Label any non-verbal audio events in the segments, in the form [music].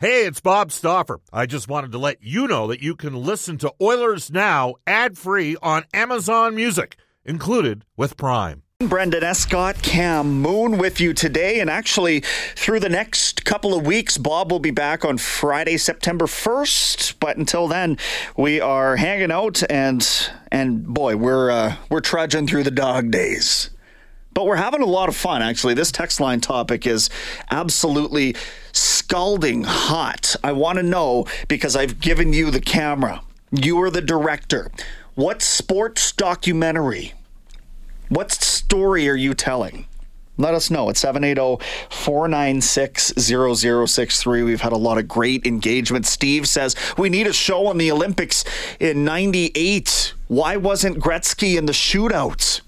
Hey, it's Bob Stauffer. I just wanted to let you know that you can listen to Oilers Now ad free on Amazon Music, included with Prime. Brendan Escott, Cam Moon with you today. And actually, through the next couple of weeks, Bob will be back on Friday, September 1st. But until then, we are hanging out and and boy, we're uh, we're trudging through the dog days. But we're having a lot of fun, actually. This text line topic is absolutely scalding hot. I want to know because I've given you the camera. You are the director. What sports documentary what story are you telling? Let us know at 780 496 0063. We've had a lot of great engagement. Steve says, We need a show on the Olympics in 98. Why wasn't Gretzky in the shootouts?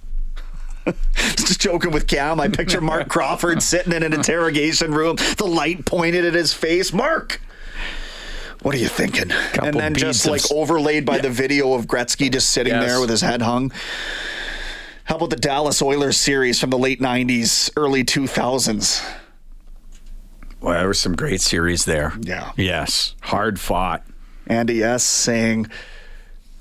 [laughs] Just joking with Cam. I picture Marc [laughs] Crawford sitting in an interrogation room, the light pointed at his face. Marc! What are you thinking? Couple and then just like of- overlaid by the video of Gretzky just sitting Yes. there with his head hung. How about the Dallas Oilers series from the late 90s, early 2000s? Well, there were some great series there. Yeah. Yes. Hard fought. Andy S. saying,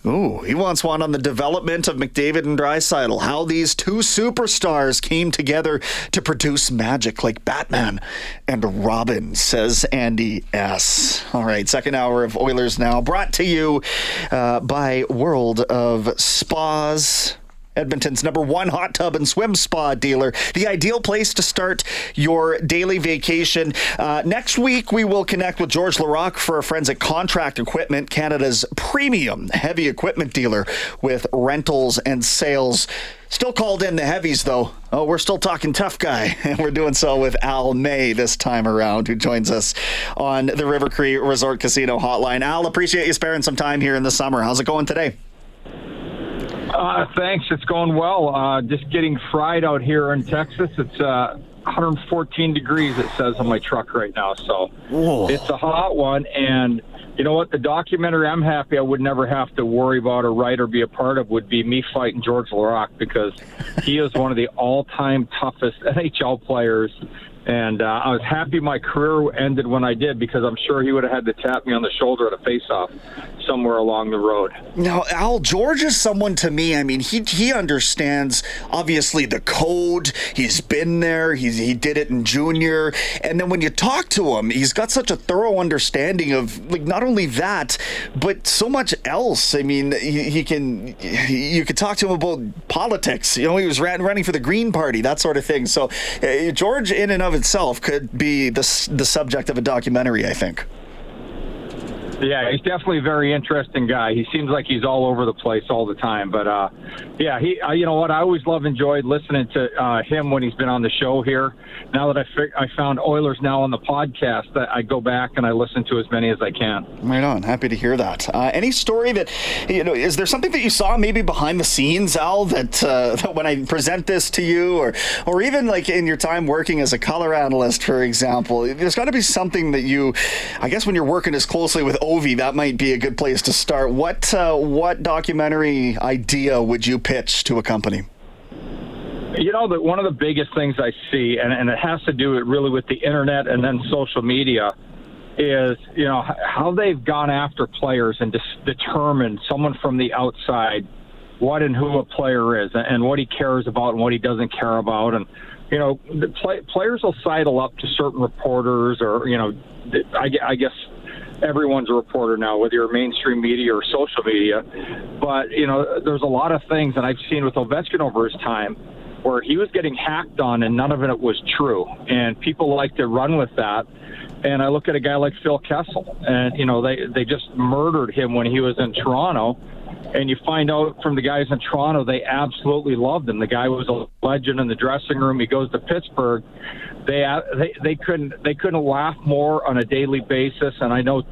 Ooh, he wants one on the development of McDavid and Draisaitl. How these two superstars came together to produce magic like Batman and Robin, says Andy S. All right, second hour of Oilers Now, brought to you uh, by World of Spas. Edmonton's number one hot tub and swim spa dealer, the ideal place to start your daily vacation. Uh, next week, we will connect with Georges Laraque for friends at Contract Equipment, Canada's premium heavy equipment dealer with rentals and sales. Still called in the heavies, though. Oh, we're still talking tough guy, [laughs] and we're doing so with Al May this time around, who joins us on the River Cree Resort Casino Hotline. Al, appreciate you sparing some time here in the summer. How's it going today? Uh, thanks. It's going well. Uh, just getting fried out here in Texas. It's uh, 114 degrees, it says on my truck right now. So it's a hot one. And you know what? The documentary I'm happy I would never have to worry about or write or be a part of would be me fighting Georges Laraque because he is one of the all time toughest [laughs] NHL players. And uh, I was happy my career ended when I did because I'm sure he would have had to tap me on the shoulder at a face-off somewhere along the road. Now, Al Georges is someone to me. I mean, he he understands obviously the code. He's been there. He's he did it in junior, and then when you talk to him, he's got such a thorough understanding of like not only that, but so much else. I mean, he, he can you could talk to him about politics. You know, he was ran, running for the Green Party, that sort of thing. So, uh, Georges, in and of itself, could be the the subject of a documentary. I think. Yeah, he's definitely a very interesting guy. He seems like he's all over the place all the time. But uh, yeah, he. Uh, you know what? I always love enjoyed listening to uh, him when he's been on the show here. Now that I fi- I found Oilers now on the podcast, that I go back and I listen to as many as I can. Right on. Happy to hear that. Uh, any story that you know? Is there something that you saw maybe behind the scenes, Al? That, uh, [laughs] that when I present this to you, or or even like in your time working as a color analyst, for example, there's got to be something that you, I guess, when you're working as closely with Ovi, that might be a good place to start. What uh, what documentary idea would you pitch to a company? You know that one of the biggest things I see, and, and it has to do it really with the internet and then social media, is you know how they've gone after players and dis- determined someone from the outside what and who a player is and, what he cares about and what he doesn't care about, and you know the play, players will sidle up to certain reporters or you know I, I guess everyone's a reporter now, whether you're mainstream media or social media. But you know, there's a lot of things, that I've seen with Ovechkin over his time, where he was getting hacked on, and none of it was true, and people like to run with that. And I look at a guy like Phil Kessel, and you know, they they just murdered him when he was in Toronto. And you find out from the guys in Toronto, they absolutely loved him. The guy was a legend in the dressing room. He goes to Pittsburgh they they they couldn't they couldn't laugh more on a daily basis. And I know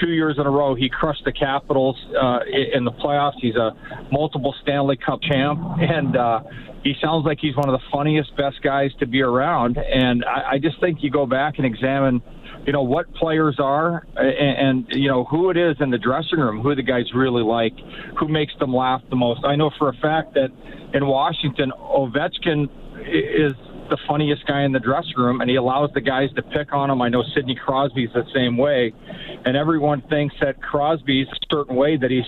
two years in a row he crushed the Capitals uh, in in the playoffs. He's a multiple Stanley Cup champ, and uh, he sounds like he's one of the funniest, best guys to be around. And I, I just think you go back and examine. You know what players are, and, and you know who it is in the dressing room, who the guys really like, who makes them laugh the most. I know for a fact that in Washington, Ovechkin is the funniest guy in the dressing room, and he allows the guys to pick on him. I know Sidney Crosby's the same way, and everyone thinks that Crosby's a certain way that he's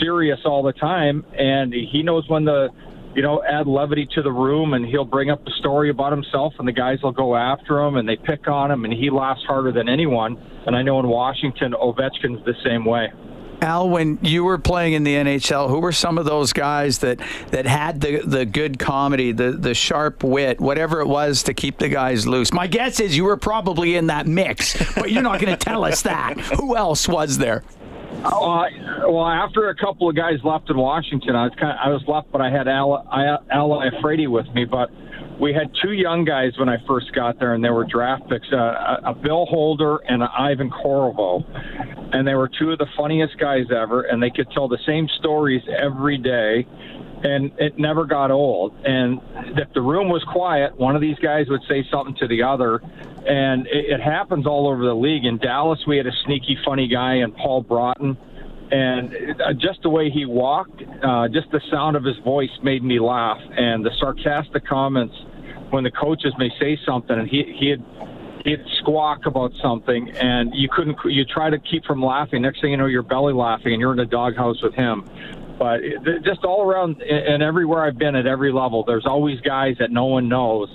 serious all the time, and he knows when the you know, add levity to the room, and he'll bring up a story about himself, and the guys will go after him, and they pick on him, and he laughs harder than anyone. And I know in Washington, Ovechkin's the same way. Al, when you were playing in the NHL, who were some of those guys that, that had the, the good comedy, the, the sharp wit, whatever it was to keep the guys loose? My guess is you were probably in that mix, but you're not going to tell us that. Who else was there? Uh, well, after a couple of guys left in Washington, I was kind of, I was left, but I had Al, Al Iafrate with me. But we had two young guys when I first got there, and they were draft picks: uh, a Bill Holder and Ivan Korovo, and they were two of the funniest guys ever. And they could tell the same stories every day, and it never got old. And if the room was quiet, one of these guys would say something to the other, and it, it happens all over the league. In Dallas, we had a sneaky, funny guy, and Paul Broten, and uh, just the way he walked, uh, just the sound of his voice made me laugh, and the sarcastic comments when the coaches may say something, and he he had he'd squawk about something, and you couldn't. You try to keep from laughing. Next thing you know, you're belly laughing, and you're in the doghouse with him. But it, just all around and everywhere I've been at every level, there's always guys that no one knows.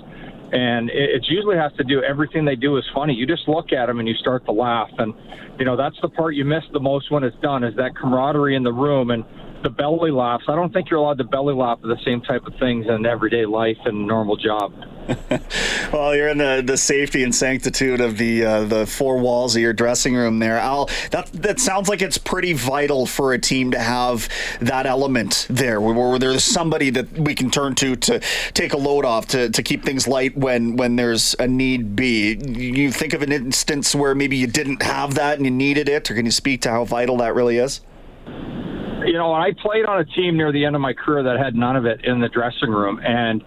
And it, it usually has to do everything they do is funny. You just look at them and you start to laugh. And, you know, that's the part you miss the most when it's done is that camaraderie in the room. And the belly laughs. I don't think you're allowed to belly laugh at the same type of things in everyday life and normal job. [laughs] well, you're in the, the safety and sanctitude of the uh, the four walls of your dressing room there, Al. That that sounds like it's pretty vital for a team to have that element there, where, where there's somebody that we can turn to to take a load off to, to keep things light when when there's a need be. You think of an instance where maybe you didn't have that and you needed it, or can you speak to how vital that really is? You know, I played on a team near the end of my career that had none of it in the dressing room. And,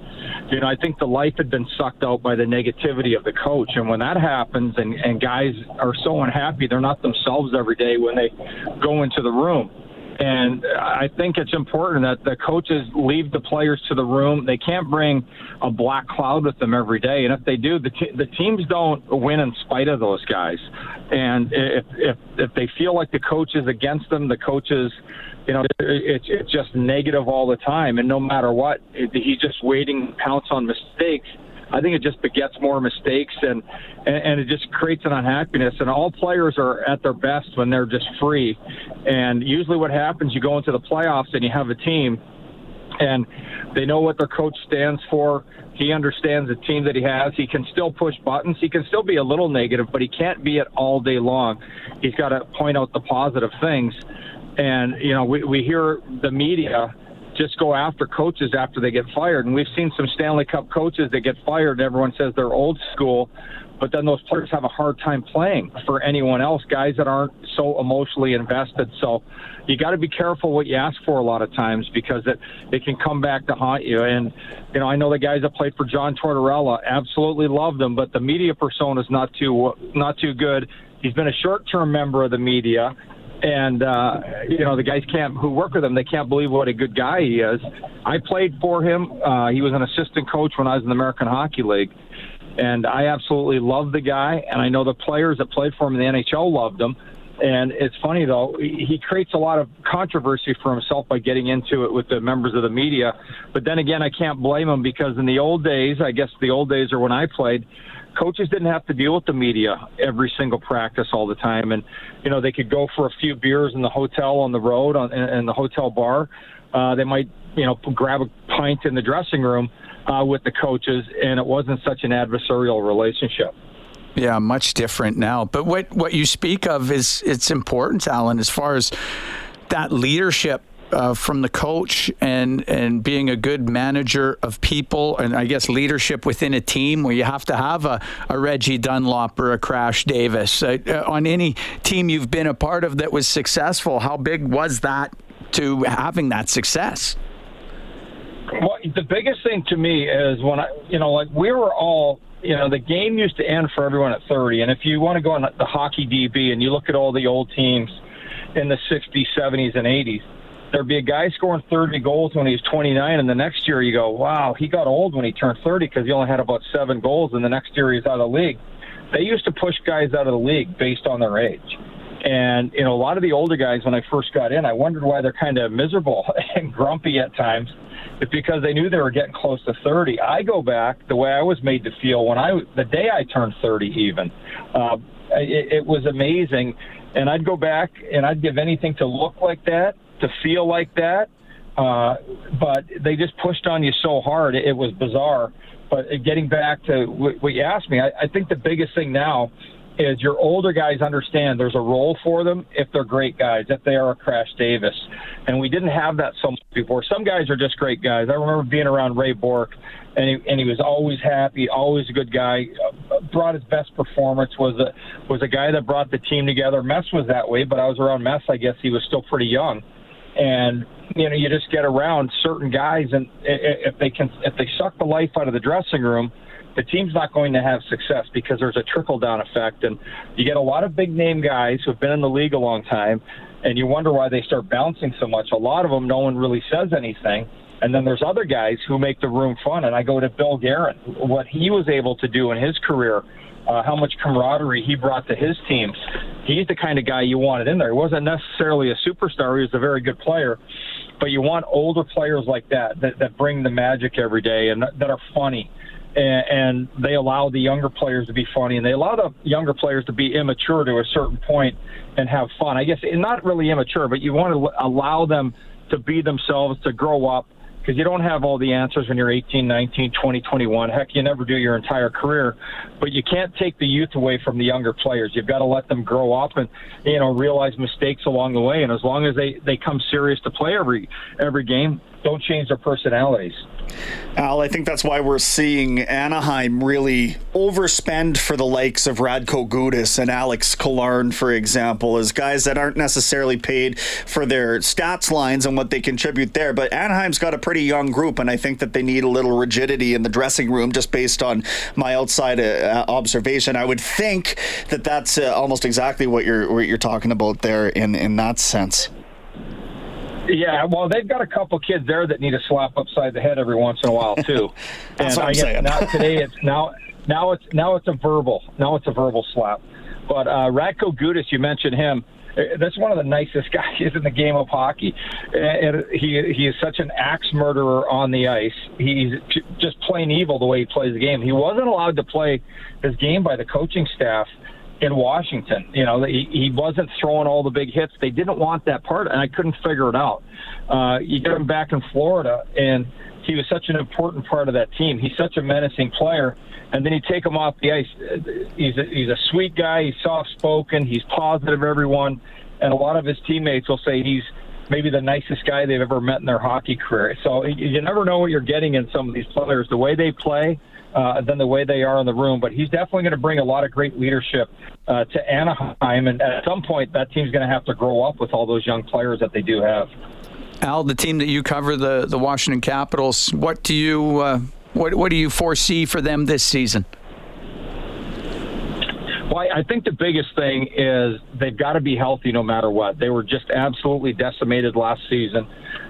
you know, I think the life had been sucked out by the negativity of the coach. And when that happens and, and guys are so unhappy, they're not themselves every day when they go into the room. And I think it's important that the coaches leave the players to the room. They can't bring a black cloud with them every day. And if they do, the, te- the teams don't win in spite of those guys. And if, if, if they feel like the coach is against them, the coaches you know, it's it's just negative all the time, and no matter what, it, he's just waiting pounce on mistakes. I think it just begets more mistakes, and, and it just creates an unhappiness. And all players are at their best when they're just free. And usually, what happens, you go into the playoffs and you have a team, and they know what their coach stands for. He understands the team that he has. He can still push buttons. He can still be a little negative, but he can't be it all day long. He's got to point out the positive things. And, you know, we, we hear the media just go after coaches after they get fired. And we've seen some Stanley Cup coaches that get fired, and everyone says they're old school, but then those players have a hard time playing for anyone else, guys that aren't so emotionally invested. So you got to be careful what you ask for a lot of times because it, it can come back to haunt you. And, you know, I know the guys that played for John Tortorella absolutely love them, but the media persona is not too, not too good. He's been a short term member of the media and uh, you know the guys can't who work with him they can't believe what a good guy he is. I played for him. Uh, he was an assistant coach when i was in the american hockey league. And i absolutely love the guy and i know the players that played for him in the nhl loved him. And it's funny though he creates a lot of controversy for himself by getting into it with the members of the media. But then again i can't blame him because in the old days i guess the old days are when i played coaches didn't have to deal with the media every single practice all the time, and you know they could go for a few beers in the hotel on the road on in, the hotel bar. Uh, they might you know grab a pint in the dressing room uh, with the coaches, and it wasn't such an adversarial relationship. Yeah, much different now. But what what you speak of is it's important, Alan, as far as that leadership uh, from the coach and and being a good manager of people and I guess leadership within a team where you have to have a, a Reggie Dunlop or a Crash Davis uh, uh, on any team you've been a part of that was successful. How big was that to having that success? Well, the biggest thing to me is when I, you know, like we were all you know, the game used to end for everyone at 30. And if you want to go on the hockey DB and you look at all the old teams in the 60s, 70s, and 80s, there'd be a guy scoring 30 goals when he was 29, and the next year you go, wow, he got old when he turned 30 because he only had about seven goals, and the next year he's out of the league. They used to push guys out of the league based on their age. And, you know, a lot of the older guys, when I first got in, I wondered why they're kind of miserable [laughs] and grumpy at times. It's because they knew they were getting close to 30. I go back the way I was made to feel when I, the day I turned 30 even. Uh, it, it was amazing. And I'd go back and I'd give anything to look like that to feel like that. Uh, but they just pushed on you so hard. It, was bizarre. But getting back to what you asked me, I, I think the biggest thing now is your older guys understand there's a role for them if they're great guys, if they are a Crash Davis. And we didn't have that so much before. Some guys are just great guys. I remember being around Ray Bourque, and he, and he was always happy, always a good guy. Brought his best performance. was a was a guy that brought the team together. Mess was that way, but I was around Mess. I guess he was still pretty young and you know you just get around certain guys, and if they can if they suck the life out of the dressing room, the team's not going to have success because there's a trickle down effect, and you get a lot of big name guys who have been in the league a long time, and you wonder why they start bouncing so much. A lot of them, no one really says anything. And then there's other guys who make the room fun. And I go to Bill Guerin, what he was able to do in his career uh, how much camaraderie he brought to his teams. He's the kind of guy you wanted in there. He wasn't necessarily a superstar. He was a very good player, but you want older players like that that, that bring the magic every day and that are funny. And, and they allow the younger players to be funny, and they allow the younger players to be immature to a certain point and have fun. I guess not really immature, but you want to allow them to be themselves, to grow up, because you don't have all the answers when you're 18, 19, 20, 21. Heck, you never do your entire career, but you can't take the youth away from the younger players. You've got to let them grow up and you know realize mistakes along the way. And as long as they they come serious to play every every game, don't change their personalities. Al, I think that's why we're seeing Anaheim really overspend for the likes of Radko Gudas and Alex Killorn, for example, as guys that aren't necessarily paid for their stats lines and what they contribute there. But Anaheim's got a pretty young group, and I think that they need a little rigidity in the dressing room just based on my outside uh, observation. I would think that that's uh, almost exactly what you're what you're talking about there in in that sense. Yeah, well, they've got a couple kids there that need a slap upside the head every once in a while too. [laughs] That's and what I'm I guess saying. now today it's now now it's now it's a verbal now it's a verbal slap. But uh, Radko Gudas, you mentioned him. Uh, that's one of the nicest [laughs] guys in the game of hockey. And he he is such an axe murderer on the ice. He's just plain evil the way he plays the game. He wasn't allowed to play his game by the coaching staff in Washington. You know, he, he wasn't throwing all the big hits. They didn't want that part, and I couldn't figure it out. Uh, you get him back in Florida, and he was such an important part of that team. He's such a menacing player, and then you take him off the ice. He's a, he's a sweet guy. He's soft spoken. He's positive. Everyone, and a lot of his teammates will say he's maybe the nicest guy they've ever met in their hockey career. So you never know what you're getting in some of these players. The way they play uh, than the way they are in the room. But he's definitely going to bring a lot of great leadership uh, to Anaheim, and at some point, that team's going to have to grow up with all those young players that they do have. Al, the team that you cover, the the Washington Capitals, what do you uh, what what do you foresee for them this season? Well, I think the biggest thing is they've got to be healthy no matter what. They were just absolutely decimated last season.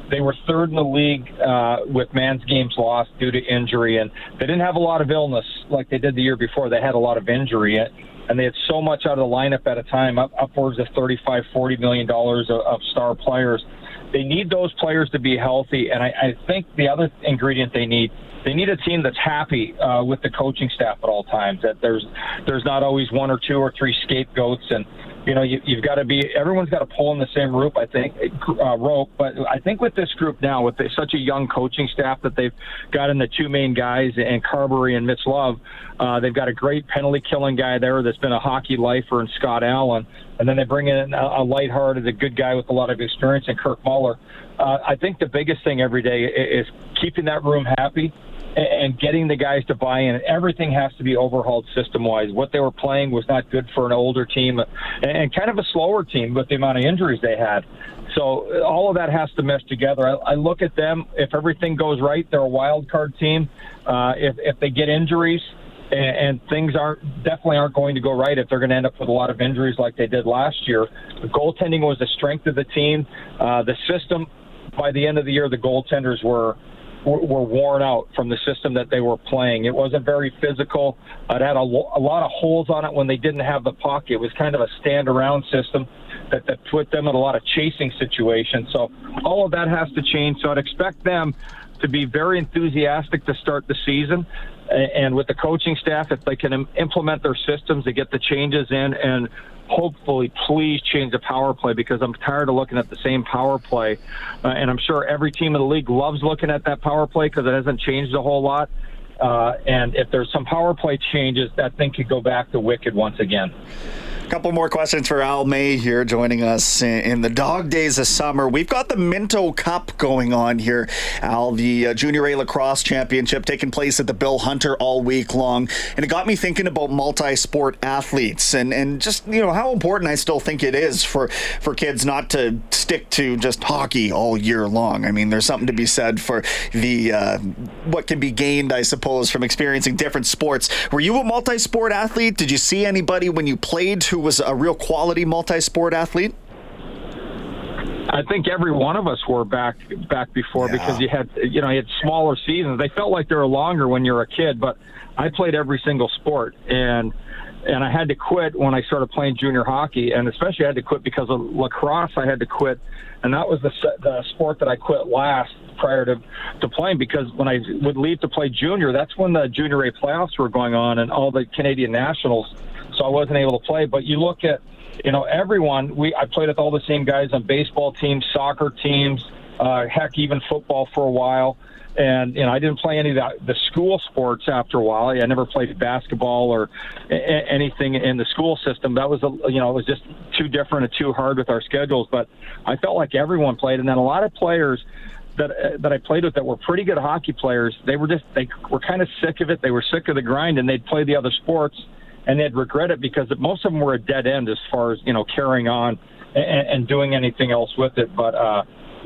They were third in the league uh, with man's games lost due to injury, and they didn't have a lot of illness like they did the year before. They had a lot of injury, and they had so much out of the lineup at a time, up, upwards of 35, 40 million dollars of, of star players. They need those players to be healthy, and I, I think the other ingredient they need they need a team that's happy uh, with the coaching staff at all times. That there's there's not always one or two or three scapegoats, and you know, you, have got to be, everyone's got to pull in the same rope, I think, uh, rope. But I think with this group now, with the, such a young coaching staff that they've got in the two main guys, and Carbery and Mitch Love, uh, they've got a great penalty killing guy there that's been a hockey lifer in Scott Allen. And then they bring in a, a lighthearted, a good guy with a lot of experience in Kirk Muller. Uh, I think the biggest thing every day is keeping that room happy and getting the guys to buy in. Everything has to be overhauled system wise. What they were playing was not good for an older team and kind of a slower team with the amount of injuries they had. So all of that has to mesh together. I, I look at them. If everything goes right, they're a wild card team. Uh, if if they get injuries, and, and things aren't definitely aren't going to go right if they're going to end up with a lot of injuries like they did last year. The goaltending was the strength of the team. Uh, the system by the end of the year, the goaltenders were were worn out from the system that they were playing. It wasn't very physical. It had a, a lot of holes on it when they didn't have the puck. It was kind of a stand around system that, that put them in a lot of chasing situations. So all of that has to change. So I'd expect them to be very enthusiastic to start the season. And with the coaching staff, if they can implement their systems to get the changes in and hopefully please change the power play because I'm tired of looking at the same power play. Uh, and I'm sure every team in the league loves looking at that power play because it hasn't changed a whole lot. Uh, and if there's some power play changes, that thing could go back to wicked once again. A couple more questions for Al May here, joining us in the dog days of summer. We've got the Minto Cup going on here, Al, the uh, Junior A Lacrosse Championship taking place at the Bill Hunter all week long. And it got me thinking about multi sport athletes and, and just, you know, how important I still think it is for, for kids not to stick to just hockey all year long. I mean, there's something to be said for the uh, what can be gained, I suppose, from experiencing different sports. Were you a multi sport athlete? Did you see anybody when you played who who was a real quality multi-sport athlete? I think every one of us were back back before yeah. because you had you know you had smaller seasons. They felt like they were longer when you were a kid, but I played every single sport and and I had to quit when I started playing junior hockey, and especially I had to quit because of lacrosse. I had to quit, and that was the the sport that I quit last prior to to playing because when I would leave to play junior, that's when the junior A playoffs were going on and all the Canadian nationals so I wasn't able to play. But you look at, you know, everyone. We I played with all the same guys on baseball teams, soccer teams, uh, heck, even football for a while. And you know, I didn't play any of the, the school sports after a while. I never played basketball or a- anything in the school system. That was, a, you know, it was just too different and too hard with our schedules. But I felt like everyone played, and then a lot of players that uh, that I played with that were pretty good hockey players. They were just they were kind of sick of it. They were sick of the grind, and they'd play the other sports and they'd regret it because most of them were a dead end as far as you know carrying on and, and doing anything else with it. But uh,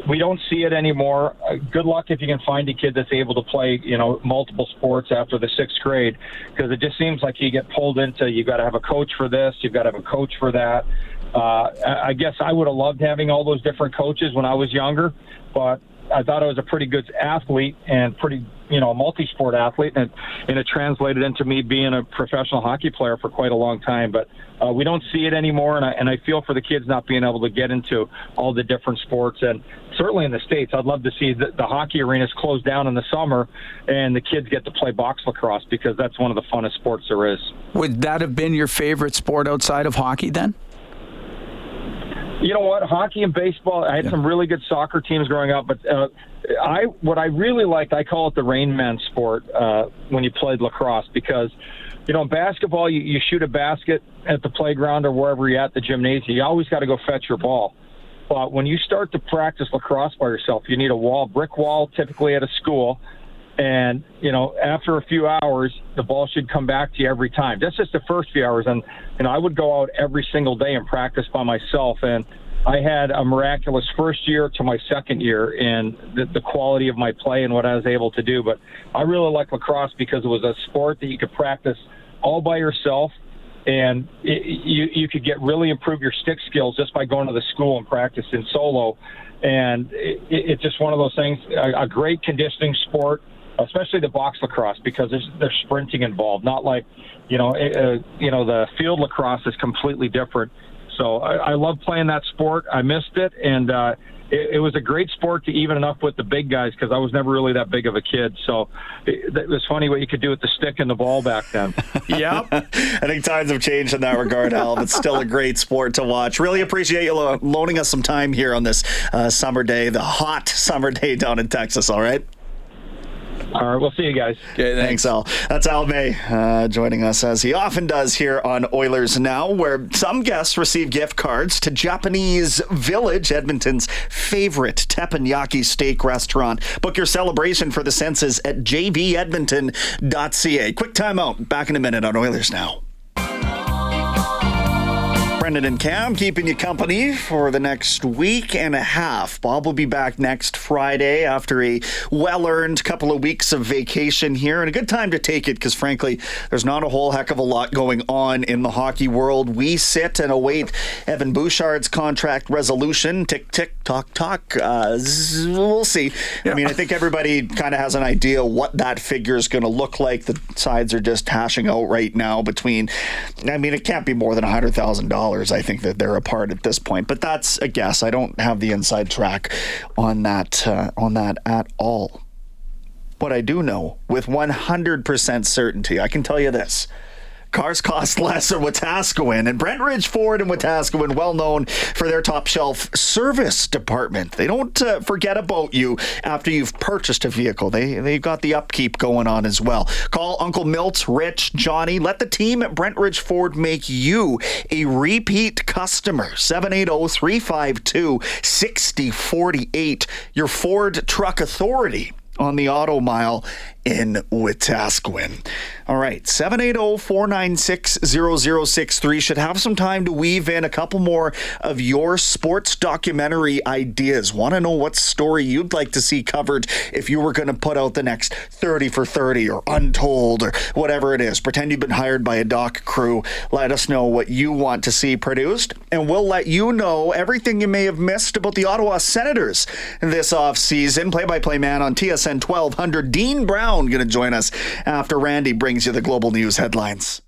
we don't see it anymore. Uh, good luck if you can find a kid that's able to play you know multiple sports after the sixth grade because it just seems like you get pulled into You've got to have a coach for this, you've got to have a coach for that. Uh, I guess I would have loved having all those different coaches when I was younger, but I thought I was a pretty good athlete and pretty, you know, a multi-sport athlete, and, and it translated into me being a professional hockey player for quite a long time. But uh, we don't see it anymore, and I, and I feel for the kids not being able to get into all the different sports. And certainly in the states, I'd love to see the, the hockey arenas close down in the summer, and the kids get to play box lacrosse because that's one of the funnest sports there is. Would that have been your favorite sport outside of hockey then? You know what? Hockey and baseball. I had yeah. some really good soccer teams growing up, but uh, I what I really liked, I call it the rain man sport uh, when you played lacrosse because you know, in basketball, you, you shoot a basket at the playground or wherever you're at the gymnasium. You always got to go fetch your ball. But when you start to practice lacrosse by yourself, you need a wall, brick wall, typically at a school. And, you know, after a few hours, the ball should come back to you every time. That's just the first few hours. And, and I would go out every single day and practice by myself. And I had a miraculous first year to my second year in the, the quality of my play and what I was able to do. But I really like lacrosse because it was a sport that you could practice all by yourself and it, you you could get really improve your stick skills just by going to the school and practicing solo. And it, it's just one of those things. A, a great conditioning sport especially the box lacrosse because there's there's sprinting involved. Not like, you know, uh, you know the field lacrosse is completely different. So I, I love playing that sport. I missed it, and uh, it, it was a great sport to even enough with the big guys because I was never really that big of a kid. So it, it, was funny what you could do with the stick and the ball back then. [laughs] yep. I think times have changed in that regard, Al, but still a great sport to watch. Really appreciate you lo- loaning us some time here on this uh, summer day, the hot summer day down in Texas. All right. All right, we'll see you guys. Okay, thanks, Al. That's Al May uh, joining us as he often does here on Oilers Now, where some guests receive gift cards to Japanese Village, Edmonton's favorite teppanyaki steak restaurant. Book your celebration for the senses at jvedmonton.ca. Quick timeout. Back in a minute on Oilers Now. Brendan and Cam keeping you company for the next week and a half. Bob will be back next Friday after a well earned couple of weeks of vacation here and a good time to take it because, frankly, there's not a whole heck of a lot going on in the hockey world. We sit and await Evan Bouchard's contract resolution. Tick, tick, tock, tock. Uh, we'll see. I mean, I think everybody kind of has an idea what that figure is going to look like. The sides are just hashing out right now between, I mean, it can't be more than $100,000, I think, that they're apart at this point. But that's a guess. I don't have the inside track on that, uh, on that at all. What I do know with 100% certainty, I can tell you this. Cars cost less at Wetaskiwin, and Brent Ridge Ford and Wetaskiwin, well known for their top shelf service department. They don't uh, forget about you after you've purchased a vehicle. They they've got the upkeep going on as well. Call Uncle Milt, Rich, Johnny. Let the team at Brent Ridge Ford make you a repeat customer. 780-352-6048. Your Ford Truck Authority on the Auto Mile in Wetaskiwin. All right, 780-496-0063 should have some time to weave in a couple more of your sports documentary ideas. Want to know what story you'd like to see covered if you were going to put out the next 30 for 30 or Untold or whatever it is. Pretend you've been hired by a doc crew. Let us know what you want to see produced and we'll let you know everything you may have missed about the Ottawa Senators this offseason. Play-by-play man on TSN 1200 Dean Brown going to join us after Randy brings you the global news headlines.